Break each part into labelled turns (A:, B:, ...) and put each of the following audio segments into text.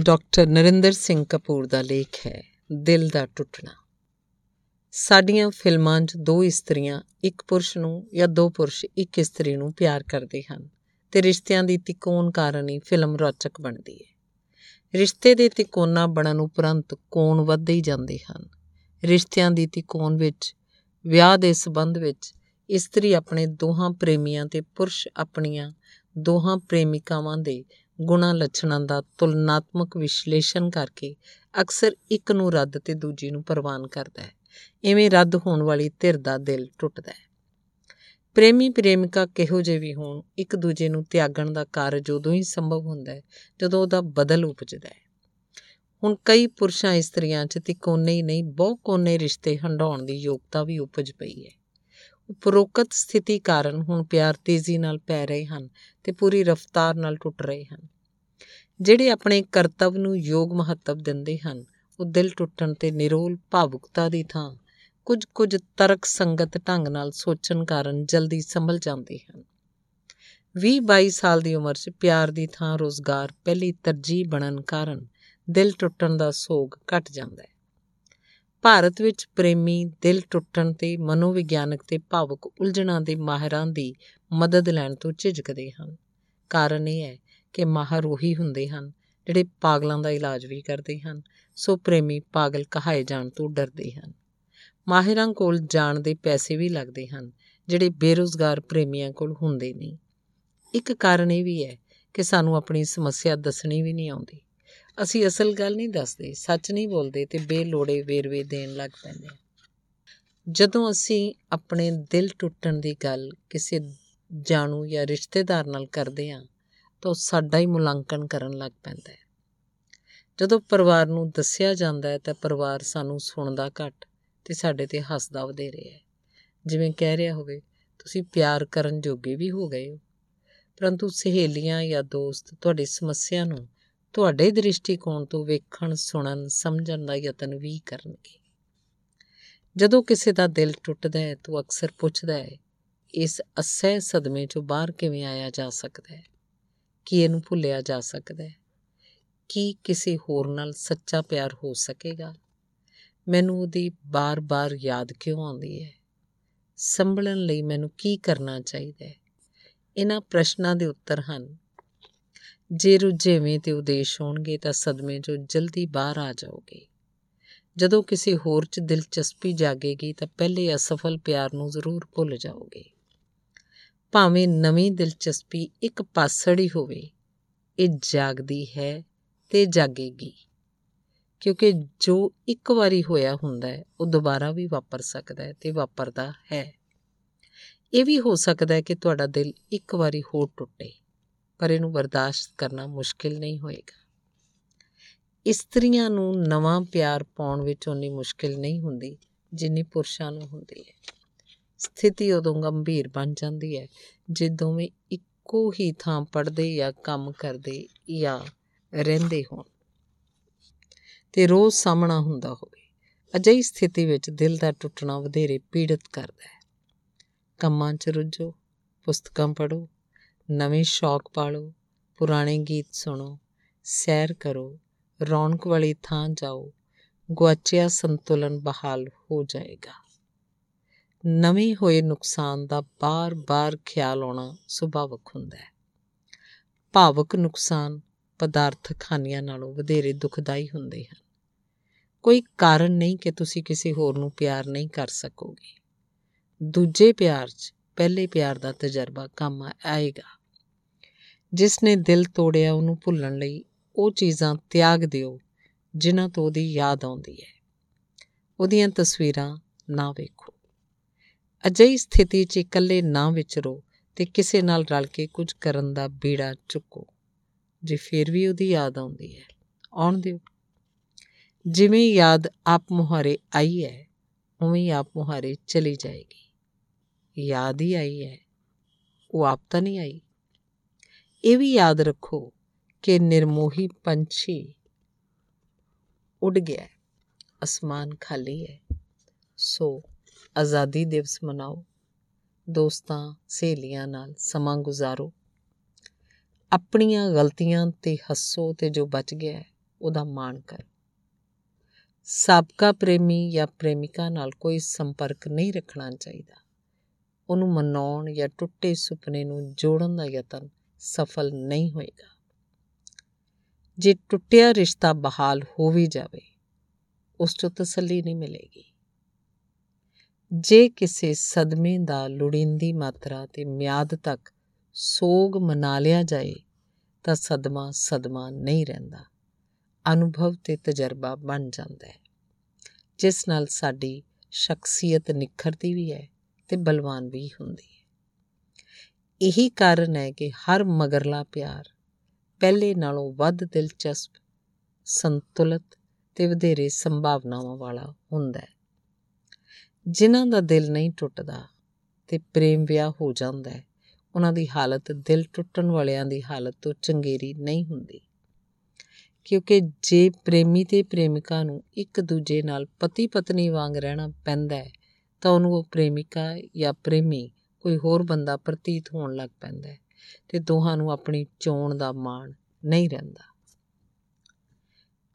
A: Doctor Narinder Singh Kapoor ਦਾ ਲੇਖ ਹੈ, ਦਿਲ ਦਾ ਟੁੱਟਣਾ। ਸਾਡੀਆਂ ਫਿਲਮਾਂ 'ਚ ਦੋ ਇਸਤਰੀਆਂ, ਇੱਕ ਪੁਰਸ਼ ਨੂੰ ਜਾਂ ਦੋ ਪੁਰਸ਼ ਇੱਕ ਇਸਤਰੀ ਨੂੰ ਪਿਆਰ ਕਰਦੇ ਹਨ ਤੇ ਰਿਸ਼ਤਿਆਂ ਦੀ ਤਿਕੋਣ ਕਾਰਨ ਹੀ ਫਿਲਮ ਰੌਚਕ ਬਣਦੀ ਹੈ। ਰਿਸ਼ਤੇ ਦੇ ਤਿਕੋਣਾ ਬਣਨ ਉਪਰੰਤ ਕੋਣ ਵੱਧਦੇ ਹੀ ਜਾਂਦੇ ਹਨ। ਰਿਸ਼ਤਿਆਂ ਦੀ ਤਿਕੋਣ ਵਿੱਚ, ਵਿਆਹ ਦੇ ਸਬੰਧ ਵਿੱਚ ਇਸਤਰੀ ਆਪਣੇ ਦੋਹਾਂ ਪ੍ਰੇਮੀਆਂ ਤੇ ਪੁਰਸ਼ ਆਪਣੀਆਂ ਦੋਹਾਂ ਪ੍ਰੇਮਿਕਾਵਾਂ ਦੇ ਗੁਣਾ ਲੱਛਣਾਂ ਦਾ ਤੁਲਨਾਤਮਕ ਵਿਸ਼ਲੇਸ਼ਣ ਕਰਕੇ ਅਕਸਰ ਇੱਕ ਨੂੰ ਰੱਦ ਤੇ ਦੂਜੀ ਨੂੰ ਪ੍ਰਵਾਨ ਕਰਦਾ ਹੈ। ਇਵੇਂ ਰੱਦ ਹੋਣ ਵਾਲੀ ਧਿਰ ਦਾ ਦਿਲ ਟੁੱਟਦਾ ਹੈ। ਪ੍ਰੇਮੀ ਪ੍ਰੇਮਿਕਾ ਕਿਹੋ ਜਿਹੇ ਵੀ ਹੋਣ, ਇੱਕ ਦੂਜੇ ਨੂੰ ਤਿਆਗਣ ਦਾ ਕਾਰਜ ਉਦੋਂ ਹੀ ਸੰਭਵ ਹੁੰਦਾ ਹੈ ਜਦੋਂ ਉਹਦਾ ਬਦਲ ਉਪਜਦਾ ਹੈ। ਹੁਣ ਕਈ ਪੁਰਸ਼ਾਂ ਇਸਤਰੀਆਂ 'ਚ ਤਿਕੋਨੇ ਹੀ ਨਹੀਂ, ਬਹੁ ਕੋਨੇ ਰਿਸ਼ਤੇ ਹੰਡਾਉਣ ਦੀ ਯੋਗਤਾ ਵੀ ਉਪਜ ਪਈ ਹੈ। ਉਪਰੋਕਤ ਸਥਿਤੀ ਕਾਰਨ ਹੁਣ ਪਿਆਰ ਤੇਜ਼ੀ ਨਾਲ ਪੈ ਰਹੇ ਹਨ ਤੇ ਪੂਰੀ ਰਫ਼ਤਾਰ ਨਾਲ ਟੁੱਟ ਰਹੇ ਹਨ। ਜਿਹੜੇ ਆਪਣੇ ਕਰਤੱਵ ਨੂੰ ਯੋਗ ਮਹੱਤਵ ਦਿੰਦੇ ਹਨ, ਉਹ ਦਿਲ ਟੁੱਟਣ ਤੇ ਨਿਰੋਲ ਭਾਵੁਕਤਾ ਦੀ ਥਾਂ ਕੁਝ ਕੁਝ ਤਰਕ ਸੰਗਤ ਢੰਗ ਨਾਲ ਸੋਚਣ ਕਾਰਨ ਜਲਦੀ ਸੰਭਲ ਜਾਂਦੇ ਹਨ। 20-22 ਸਾਲ ਦੀ ਉਮਰ 'ਚ ਪਿਆਰ ਦੀ ਥਾਂ ਰੋਜ਼ਗਾਰ ਪਹਿਲੀ ਤਰਜੀਹ ਬਣਨ ਕਾਰਨ ਦਿਲ ਟੁੱਟਣ ਦਾ ਸੋਗ ਘਟ ਜਾਂਦਾ ਹੈ। ਭਾਰਤ ਵਿੱਚ ਪ੍ਰੇਮੀ ਦਿਲ ਟੁੱਟਣ ਤੇ ਮਨੋਵਿਗਿਆਨਕ ਤੇ ਭਾਵੁਕ ਉਲਝਣਾਂ ਦੇ ਮਾਹਿਰਾਂ ਦੀ ਮਦਦ ਲੈਣ ਤੋਂ ਝਿਜਕਦੇ ਹਨ। ਕਾਰਨ ਇਹ ਹੈ ਕਿ ਮਾਹਰ ਉਹੀ ਹੁੰਦੇ ਹਨ, ਜਿਹੜੇ ਪਾਗਲਾਂ ਦਾ ਇਲਾਜ ਵੀ ਕਰਦੇ ਹਨ, ਸੋ ਪ੍ਰੇਮੀ ਪਾਗਲ ਕਹਾਏ ਜਾਣ ਤੋਂ ਡਰਦੇ ਹਨ। ਮਾਹਿਰਾਂ ਕੋਲ ਜਾਣ ਦੇ ਪੈਸੇ ਵੀ ਲੱਗਦੇ ਹਨ, ਜਿਹੜੇ ਬੇਰੋਜ਼ਗਾਰ ਪ੍ਰੇਮੀਆਂ ਕੋਲ ਹੁੰਦੇ ਨਹੀਂ। ਇੱਕ ਕਾਰਨ ਇਹ ਵੀ ਹੈ ਕਿ ਸਾਨੂੰ ਆਪਣੀ ਸਮੱਸਿਆ ਦੱਸਣੀ ਵੀ ਨਹੀਂ ਆਉਂਦੀ। ਅਸੀਂ ਅਸਲ ਗੱਲ ਨਹੀਂ ਦੱਸਦੇ, ਸੱਚ ਨਹੀਂ ਬੋਲਦੇ ਤੇ ਬੇਲੋੜੇ ਵੇਰਵੇ ਦੇਣ ਲੱਗ ਪੈਂਦੇ ਜਦੋਂ ਅਸੀਂ ਆਪਣੇ ਦਿਲ ਟੁੱਟਣ ਦੀ ਗੱਲ ਕਿਸੇ ਜਾਣੂ ਜਾਂ ਰਿਸ਼ਤੇਦਾਰ ਨਾਲ ਕਰਦੇ ਹਾਂ ਤਾਂ ਸਾਡਾ ਹੀ ਮੁਲਾਂਕਣ ਕਰਨ ਲੱਗ ਪੈਂਦਾ ਹੈ। ਜਦੋਂ ਪਰਿਵਾਰ ਨੂੰ ਦੱਸਿਆ ਜਾਂਦਾ ਹੈ, ਤਾਂ ਪਰਿਵਾਰ ਸਾਨੂੰ ਸੁਣਦਾ ਘੱਟ ਤੇ ਸਾਡੇ ਤੇ ਹੱਸਦਾ ਵਧੇਰੇ ਹੈ। ਜਿਵੇਂ ਕਹਿ ਰਿਹਾ ਹੋਵੇ, ਤੁਸੀਂ ਪਿਆਰ ਕਰਨ ਜੋਗੇ ਵੀ ਹੋ ਗਏ ਹੋ। ਪਰੰਤੂ ਸਹੇਲੀਆਂ ਜਾਂ ਦੋਸਤ ਤੁਹਾਡੀ ਸਮੱਸਿਆ ਨੂੰ ਤੁਹਾਡੇ ਦ੍ਰਿਸ਼ਟੀਕੋਣ ਤੋਂ ਵੇਖਣ, ਸੁਣਨ, ਸਮਝਣ ਦਾ ਯਤਨ ਵੀ ਕਰਨਗੇ। ਜਦੋਂ ਕਿਸੇ ਦਾ ਦਿਲ ਟੁੱਟਦਾ ਹੈ, ਤਾਂ ਅਕਸਰ ਪੁੱਛਦਾ ਹੈ, ਇਸ ਅਸਹਿ ਸਦਮੇ ਚੋਂ ਬਾਹਰ ਕਿਵੇਂ ਆਇਆ ਜਾ ਸਕਦਾ ਹੈ? ਕੀ ਇਹਨੂੰ ਭੁੱਲਿਆ ਜਾ ਸਕਦਾ ਹੈ। ਕੀ ਕਿਸੇ ਹੋਰ ਨਾਲ ਸੱਚਾ ਪਿਆਰ ਹੋ ਸਕੇਗਾ? ਮੈਨੂੰ ਉਹਦੀ ਬਾਰ-ਬਾਰ ਯਾਦ ਕਿਉਂ ਆਉਂਦੀ ਹੈ? ਸੰਭਲਣ ਲਈ ਮੈਨੂੰ ਕੀ ਕਰਨਾ ਚਾਹੀਦਾ ਹੈ? ਇਹਨਾਂ ਪ੍ਰਸ਼ਨਾਂ ਦੇ ਉੱਤਰ ਹਨ। ਜੇ ਰੁਝੇਵੇਂ ਤੇ ਉਦੇਸ਼ ਹੋਣਗੇ ਤਾਂ ਸਦਮੇ 'ਚੋਂ ਜਲਦੀ ਬਾਹਰ ਆ ਜਾਓਗੇ। ਜਦੋਂ ਕਿਸੇ ਹੋਰ 'ਚ ਦਿਲਚਸਪੀ ਜਾਗੇਗੀ ਤਾਂ ਪਹਿਲੇ ਅਸਫਲ ਪਿਆਰ ਨੂੰ ਜ਼ਰੂਰ ਭੁੱਲ ਜਾਓਗੇ। ਭਾਵੇਂ ਨਵੀਂ ਦਿਲਚਸਪੀ ਇੱਕ ਪਾਸੜ ਹੀ ਹੋਵੇ, ਇਹ ਜਾਗਦੀ ਹੈ ਤੇ ਜਾਗੇਗੀ। ਕਿਉਂਕਿ ਜੋ ਇੱਕ ਵਾਰੀ ਹੋਇਆ ਹੁੰਦਾ ਹੈ, ਉਹ ਦੁਬਾਰਾ ਵੀ ਵਾਪਰ ਸਕਦਾ ਹੈ ਤੇ ਵਾਪਰਦਾ ਹੈ। ਇਹ ਵੀ ਹੋ ਸਕਦਾ ਹੈ ਕਿ ਤੁਹਾਡਾ ਦਿਲ ਇੱਕ ਵਾਰੀ ਹੋਰ ਟੁੱਟੇ, ਪਰ ਇਹਨੂੰ ਬਰਦਾਸ਼ਤ ਕਰਨਾ ਮੁਸ਼ਕਿਲ ਨਹੀਂ ਹੋਏਗਾ। ਇਸਤਰੀਆਂ ਨੂੰ ਨਵਾਂ ਪਿਆਰ ਪਾਉਣ ਵਿੱਚ ਉਨੀ ਮੁਸ਼ਕਿਲ ਨਹੀਂ ਹੁੰਦੀ, ਜਿੰਨੀ ਪੁਰਸ਼ਾਂ ਨੂੰ ਹੁੰਦੀ ਹੈ। ਸਥਿਤੀ ਉਦੋਂ ਗੰਭੀਰ ਬਣ ਜਾਂਦੀ ਹੈ, ਜੇ ਦੋਵੇਂ ਇੱਕੋ ਹੀ ਥਾਂ ਪੜਦੇ ਜਾਂ ਕੰਮ ਕਰਦੇ ਜਾਂ ਰਹਿੰਦੇ ਹੋਣ। ਤੇ ਰੋਜ਼ ਸਾਹਮਣਾ ਹੁੰਦਾ ਹੋਵੇ, ਅਜਿਹੀ ਸਥਿਤੀ ਵਿੱਚ ਦਿਲ ਦਾ ਟੁੱਟਣਾ ਵਧੇਰੇ ਪੀੜਤ ਕਰਦਾ ਹੈ। ਕੰਮਾਂ 'ਚ ਰੁੱਝੋ, ਪੁਸਤਕਾਂ ਪੜ੍ਹੋ, ਨਵੇਂ ਸ਼ੌਕ ਪਾਲੋ, ਪੁਰਾਣੇ ਗੀਤ ਸੁਣੋ, ਸੈਰ ਕਰੋ, ਰੌਣਕ ਵਾਲੀ ਥਾਂ ਜਾਓ, ਗੁਆਚਿਆ ਸੰਤੁਲਨ ਬਹਾਲ ਹੋ ਜਾਏਗਾ। ਨਵੇਂ ਹੋਏ ਨੁਕਸਾਨ ਦਾ ਬਾਰ-ਬਾਰ ਖਿਆਲ ਆਉਣਾ ਸੁਭਾਵਕ ਹੁੰਦਾ ਹੈ। ਭਾਵਕ ਨੁਕਸਾਨ ਪਦਾਰਥਕ ਹਾਨੀਆਂ ਨਾਲੋਂ ਵਧੇਰੇ ਦੁਖਦਾਈ ਹੁੰਦੇ ਹਨ। ਕੋਈ ਕਾਰਨ ਨਹੀਂ ਕਿ ਤੁਸੀਂ ਕਿਸੇ ਹੋਰ ਨੂੰ ਪਿਆਰ ਨਹੀਂ ਕਰ ਸਕੋਗੇ। ਦੂਜੇ ਪਿਆਰ 'ਚ ਪਹਿਲੇ ਪਿਆਰ ਦਾ ਤਜਰਬਾ ਕੰਮ ਆਏਗਾ। ਜਿਸ ਨੇ ਦਿਲ ਤੋੜਿਆ ਉਹਨੂੰ ਭੁੱਲਣ ਲਈ ਉਹ ਚੀਜ਼ਾਂ ਤਿਆਗ ਦਿਓ ਜਿਨ੍ਹਾਂ ਤੋਂ ਉਹਦੀ ਯਾਦ ਆਉਂਦੀ ਹੈ। ਉਹਦੀਆਂ ਤਸਵੀਰਾਂ ਨਾ ਵੇਖੋ। ਅਜਿਹੀ ਸਥਿਤੀ 'ਚ ਇਕੱਲੇ ਨਾ ਵਿਚਰੋ ਤੇ ਕਿਸੇ ਨਾਲ ਰਲ ਕੇ ਕੁਝ ਕਰਨ ਦਾ ਬੀੜਾ ਚੁੱਕੋ। ਜੇ ਫਿਰ ਵੀ ਉਹਦੀ ਯਾਦ ਆਉਂਦੀ ਹੈ, ਆਉਣ ਦਿਓ। ਜਿਵੇਂ ਯਾਦ ਆਪ ਮੁਹਾਰੇ ਆਈ ਹੈ, ਉਵੇਂ ਆਪ ਮੁਹਾਰੇ ਚਲੀ ਜਾਏਗੀ। ਯਾਦ ਹੀ ਆਈ ਹੈ, ਉਹ ਆਪ ਤਾਂ ਨਹੀਂ ਆਈ। ਇਹ ਵੀ ਯਾਦ ਰੱਖੋ ਕਿ ਨਿਰਮੋਹੀ ਪੰਛੀ ਉੱਡ ਗਿਆ, ਅਸਮਾਨ ਖਾਲੀ ਹੈ, ਸੋ ਆਜ਼ਾਦੀ ਦਿਵਸ ਮਨਾਓ। ਦੋਸਤਾਂ, ਸਹੇਲੀਆਂ ਨਾਲ ਸਮਾਂ ਗੁਜ਼ਾਰੋ। ਆਪਣੀਆਂ ਗਲਤੀਆਂ ਤੇ ਹੱਸੋ ਤੇ ਜੋ ਬਚ ਗਿਆ ਉਹਦਾ ਮਾਣ ਕਰੋ। ਸਾਬਕਾ ਪ੍ਰੇਮੀ ਜਾਂ ਪ੍ਰੇਮਿਕਾ ਨਾਲ ਕੋਈ ਸੰਪਰਕ ਨਹੀਂ ਰੱਖਣਾ ਚਾਹੀਦਾ। ਉਹਨੂੰ ਮਨਾਉਣ ਜਾਂ ਟੁੱਟੇ ਸੁਪਨੇ ਨੂੰ ਜੋੜਨ ਦਾ ਯਤਨ ਸਫਲ ਨਹੀਂ ਹੋਏਗਾ। ਜੇ ਟੁੱਟਿਆ ਰਿਸ਼ਤਾ ਬਹਾਲ ਹੋ ਵੀ ਜਾਵੇ, ਉਸ ਤੋਂ ਤਸੱਲੀ ਨਹੀਂ ਮਿਲੇਗੀ। ਜੇ ਕਿਸੇ ਸਦਮੇ ਦਾ ਲੋੜੀਂਦੀ ਮਾਤਰਾ ਤੇ ਮਿਆਦ ਤੱਕ ਸੋਗ ਮਨਾ ਲਿਆ ਜਾਏ, ਤਾਂ ਸਦਮਾ ਸਦਮਾ ਨਹੀਂ ਰਹਿੰਦਾ। ਅਨੁਭਵ ਤੇ ਤਜਰਬਾ ਬਣ ਜਾਂਦਾ ਹੈ। ਜਿਸ ਨਾਲ ਸਾਡੀ ਸ਼ਖਸੀਅਤ ਨਿਖਰਦੀ ਵੀ ਹੈ ਤੇ ਬਲਵਾਨ ਵੀ ਹੁੰਦੀ ਹੈ। ਇਹੀ ਕਾਰਨ ਹੈ ਕਿ ਹਰ ਮਗਰਲਾ ਪਿਆਰ ਪਹਿਲੇ ਨਾਲੋਂ ਵੱਧ ਦਿਲਚਸਪ, ਸੰਤੁਲਿਤ ਤੇ ਵਧੇਰੇ ਸੰਭਾਵਨਾਵਾਂ ਵਾਲਾ ਹੁੰਦਾ ਹੈ। ਜਿਨ੍ਹਾਂ ਦਾ ਦਿਲ ਨਹੀਂ ਟੁੱਟਦਾ ਤੇ ਪ੍ਰੇਮ ਵਿਆਹ ਹੋ ਜਾਂਦਾ ਹੈ, ਉਹਨਾਂ ਦੀ ਹਾਲਤ ਦਿਲ ਟੁੱਟਣ ਵਾਲਿਆਂ ਦੀ ਹਾਲਤ ਤੋਂ ਚੰਗੇਰੀ ਨਹੀਂ ਹੁੰਦੀ। ਕਿਉਂਕਿ ਜੇ ਪ੍ਰੇਮੀ ਤੇ ਪ੍ਰੇਮਿਕਾ ਨੂੰ ਇੱਕ ਦੂਜੇ ਨਾਲ ਪਤੀ ਪਤਨੀ ਵਾਂਗ ਰਹਿਣਾ ਪੈਂਦਾ ਹੈ, ਤਾਂ ਉਹਨੂੰ ਉਹ ਪ੍ਰੇਮਿਕਾ ਜਾਂ ਪ੍ਰੇਮੀ ਕੋਈ ਹੋਰ ਬੰਦਾ ਪ੍ਰਤੀਤ ਹੋਣ ਲੱਗ ਪੈਂਦਾ ਹੈ ਤੇ ਦੋਹਾਂ ਨੂੰ ਆਪਣੀ ਚੋਣ ਦਾ ਮਾਣ ਨਹੀਂ ਰਹਿੰਦਾ।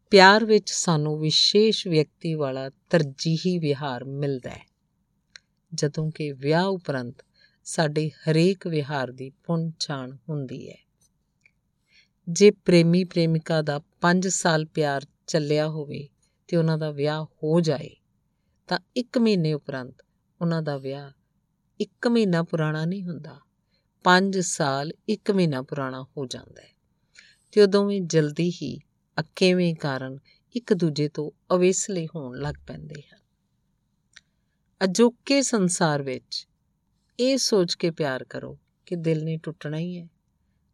A: ਪਿਆਰ ਵਿੱਚ ਸਾਨੂੰ ਵਿਸ਼ੇਸ਼ ਵਿਅਕਤੀ ਵਾਲਾ ਤਰਜੀਹੀ ਵਿਹਾਰ ਮਿਲਦਾ ਹੈ। ਜਦੋਂ ਕਿ ਵਿਆਹ ਉਪਰੰਤ ਸਾਡੇ ਹਰੇਕ ਵਿਹਾਰ ਦੀ ਪੁੰਛਾਣ ਹੁੰਦੀ ਹੈ। ਜੇ ਪ੍ਰੇਮੀ ਪ੍ਰੇਮਿਕਾ ਦਾ 5 ਸਾਲ ਪਿਆਰ ਚੱਲਿਆ ਹੋਵੇ ਤੇ ਉਹਨਾਂ ਦਾ ਵਿਆਹ ਹੋ ਜਾਏ, ਤਾਂ 1 ਮਹੀਨੇ ਉਪਰੰਤ ਉਹਨਾਂ ਦਾ ਵਿਆਹ 1 ਮਹੀਨਾ ਪੁਰਾਣਾ ਨਹੀਂ ਹੁੰਦਾ 5 ਸਾਲ 1 ਮਹੀਨਾ ਪੁਰਾਣਾ ਹੋ ਜਾਂਦਾ ਹੈ। ਤੇ ਉਦੋਂ ਵੀ ਜਲਦੀ ਹੀ ਅਕੇਵੇਂ ਕਾਰਨ ਇੱਕ ਦੂਜੇ ਤੋਂ ਅਵੇਸਲੇ ਹੋਣ ਲੱਗ ਪੈਂਦੇ ਹਨ। ਅਜੋਕੇ ਸੰਸਾਰ ਵਿੱਚ ਇਹ ਸੋਚ ਕੇ ਪਿਆਰ ਕਰੋ ਕਿ ਦਿਲ ਨੇ ਟੁੱਟਣਾ ਹੀ ਹੈ।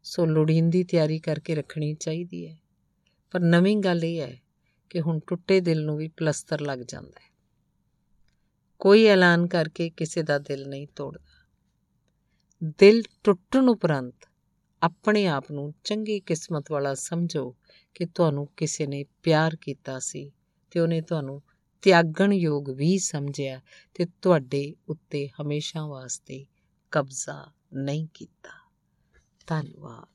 A: ਸੋ ਲੋੜੀਂਦੀ ਤਿਆਰੀ ਕਰਕੇ ਰੱਖਣੀ ਚਾਹੀਦੀ ਹੈ। ਪਰ ਨਵੀਂ ਗੱਲ ਇਹ ਹੈ ਕਿ ਹੁਣ ਟੁੱਟੇ ਦਿਲ ਨੂੰ ਵੀ ਪਲਸਤਰ ਲੱਗ ਜਾਂਦਾ ਹੈ। ਕੋਈ ਐਲਾਨ ਕਰਕੇ ਕਿਸੇ ਦਾ ਦਿਲ ਨਹੀਂ ਤੋੜਦਾ। ਦਿਲ ਟੁੱਟਣ ਉਪਰੰਤ ਆਪਣੇ ਆਪ ਨੂੰ ਚੰਗੀ ਕਿਸਮਤ ਵਾਲਾ ਸਮਝੋ ਕਿ ਤੁਹਾਨੂੰ ਕਿਸੇ ਨੇ ਪਿਆਰ ਕੀਤਾ ਸੀ ਤੇ ਉਹਨੇ ਤੁਹਾਨੂੰ ਤਿਆਗਣ ਯੋਗ ਵੀ ਸਮਝਿਆ ਤੇ ਤੁਹਾਡੇ ਉੱਤੇ ਹਮੇਸ਼ਾ ਵਾਸਤੇ ਕਬਜ਼ਾ ਨਹੀਂ ਕੀਤਾ। ਧੰਨਵਾਦ।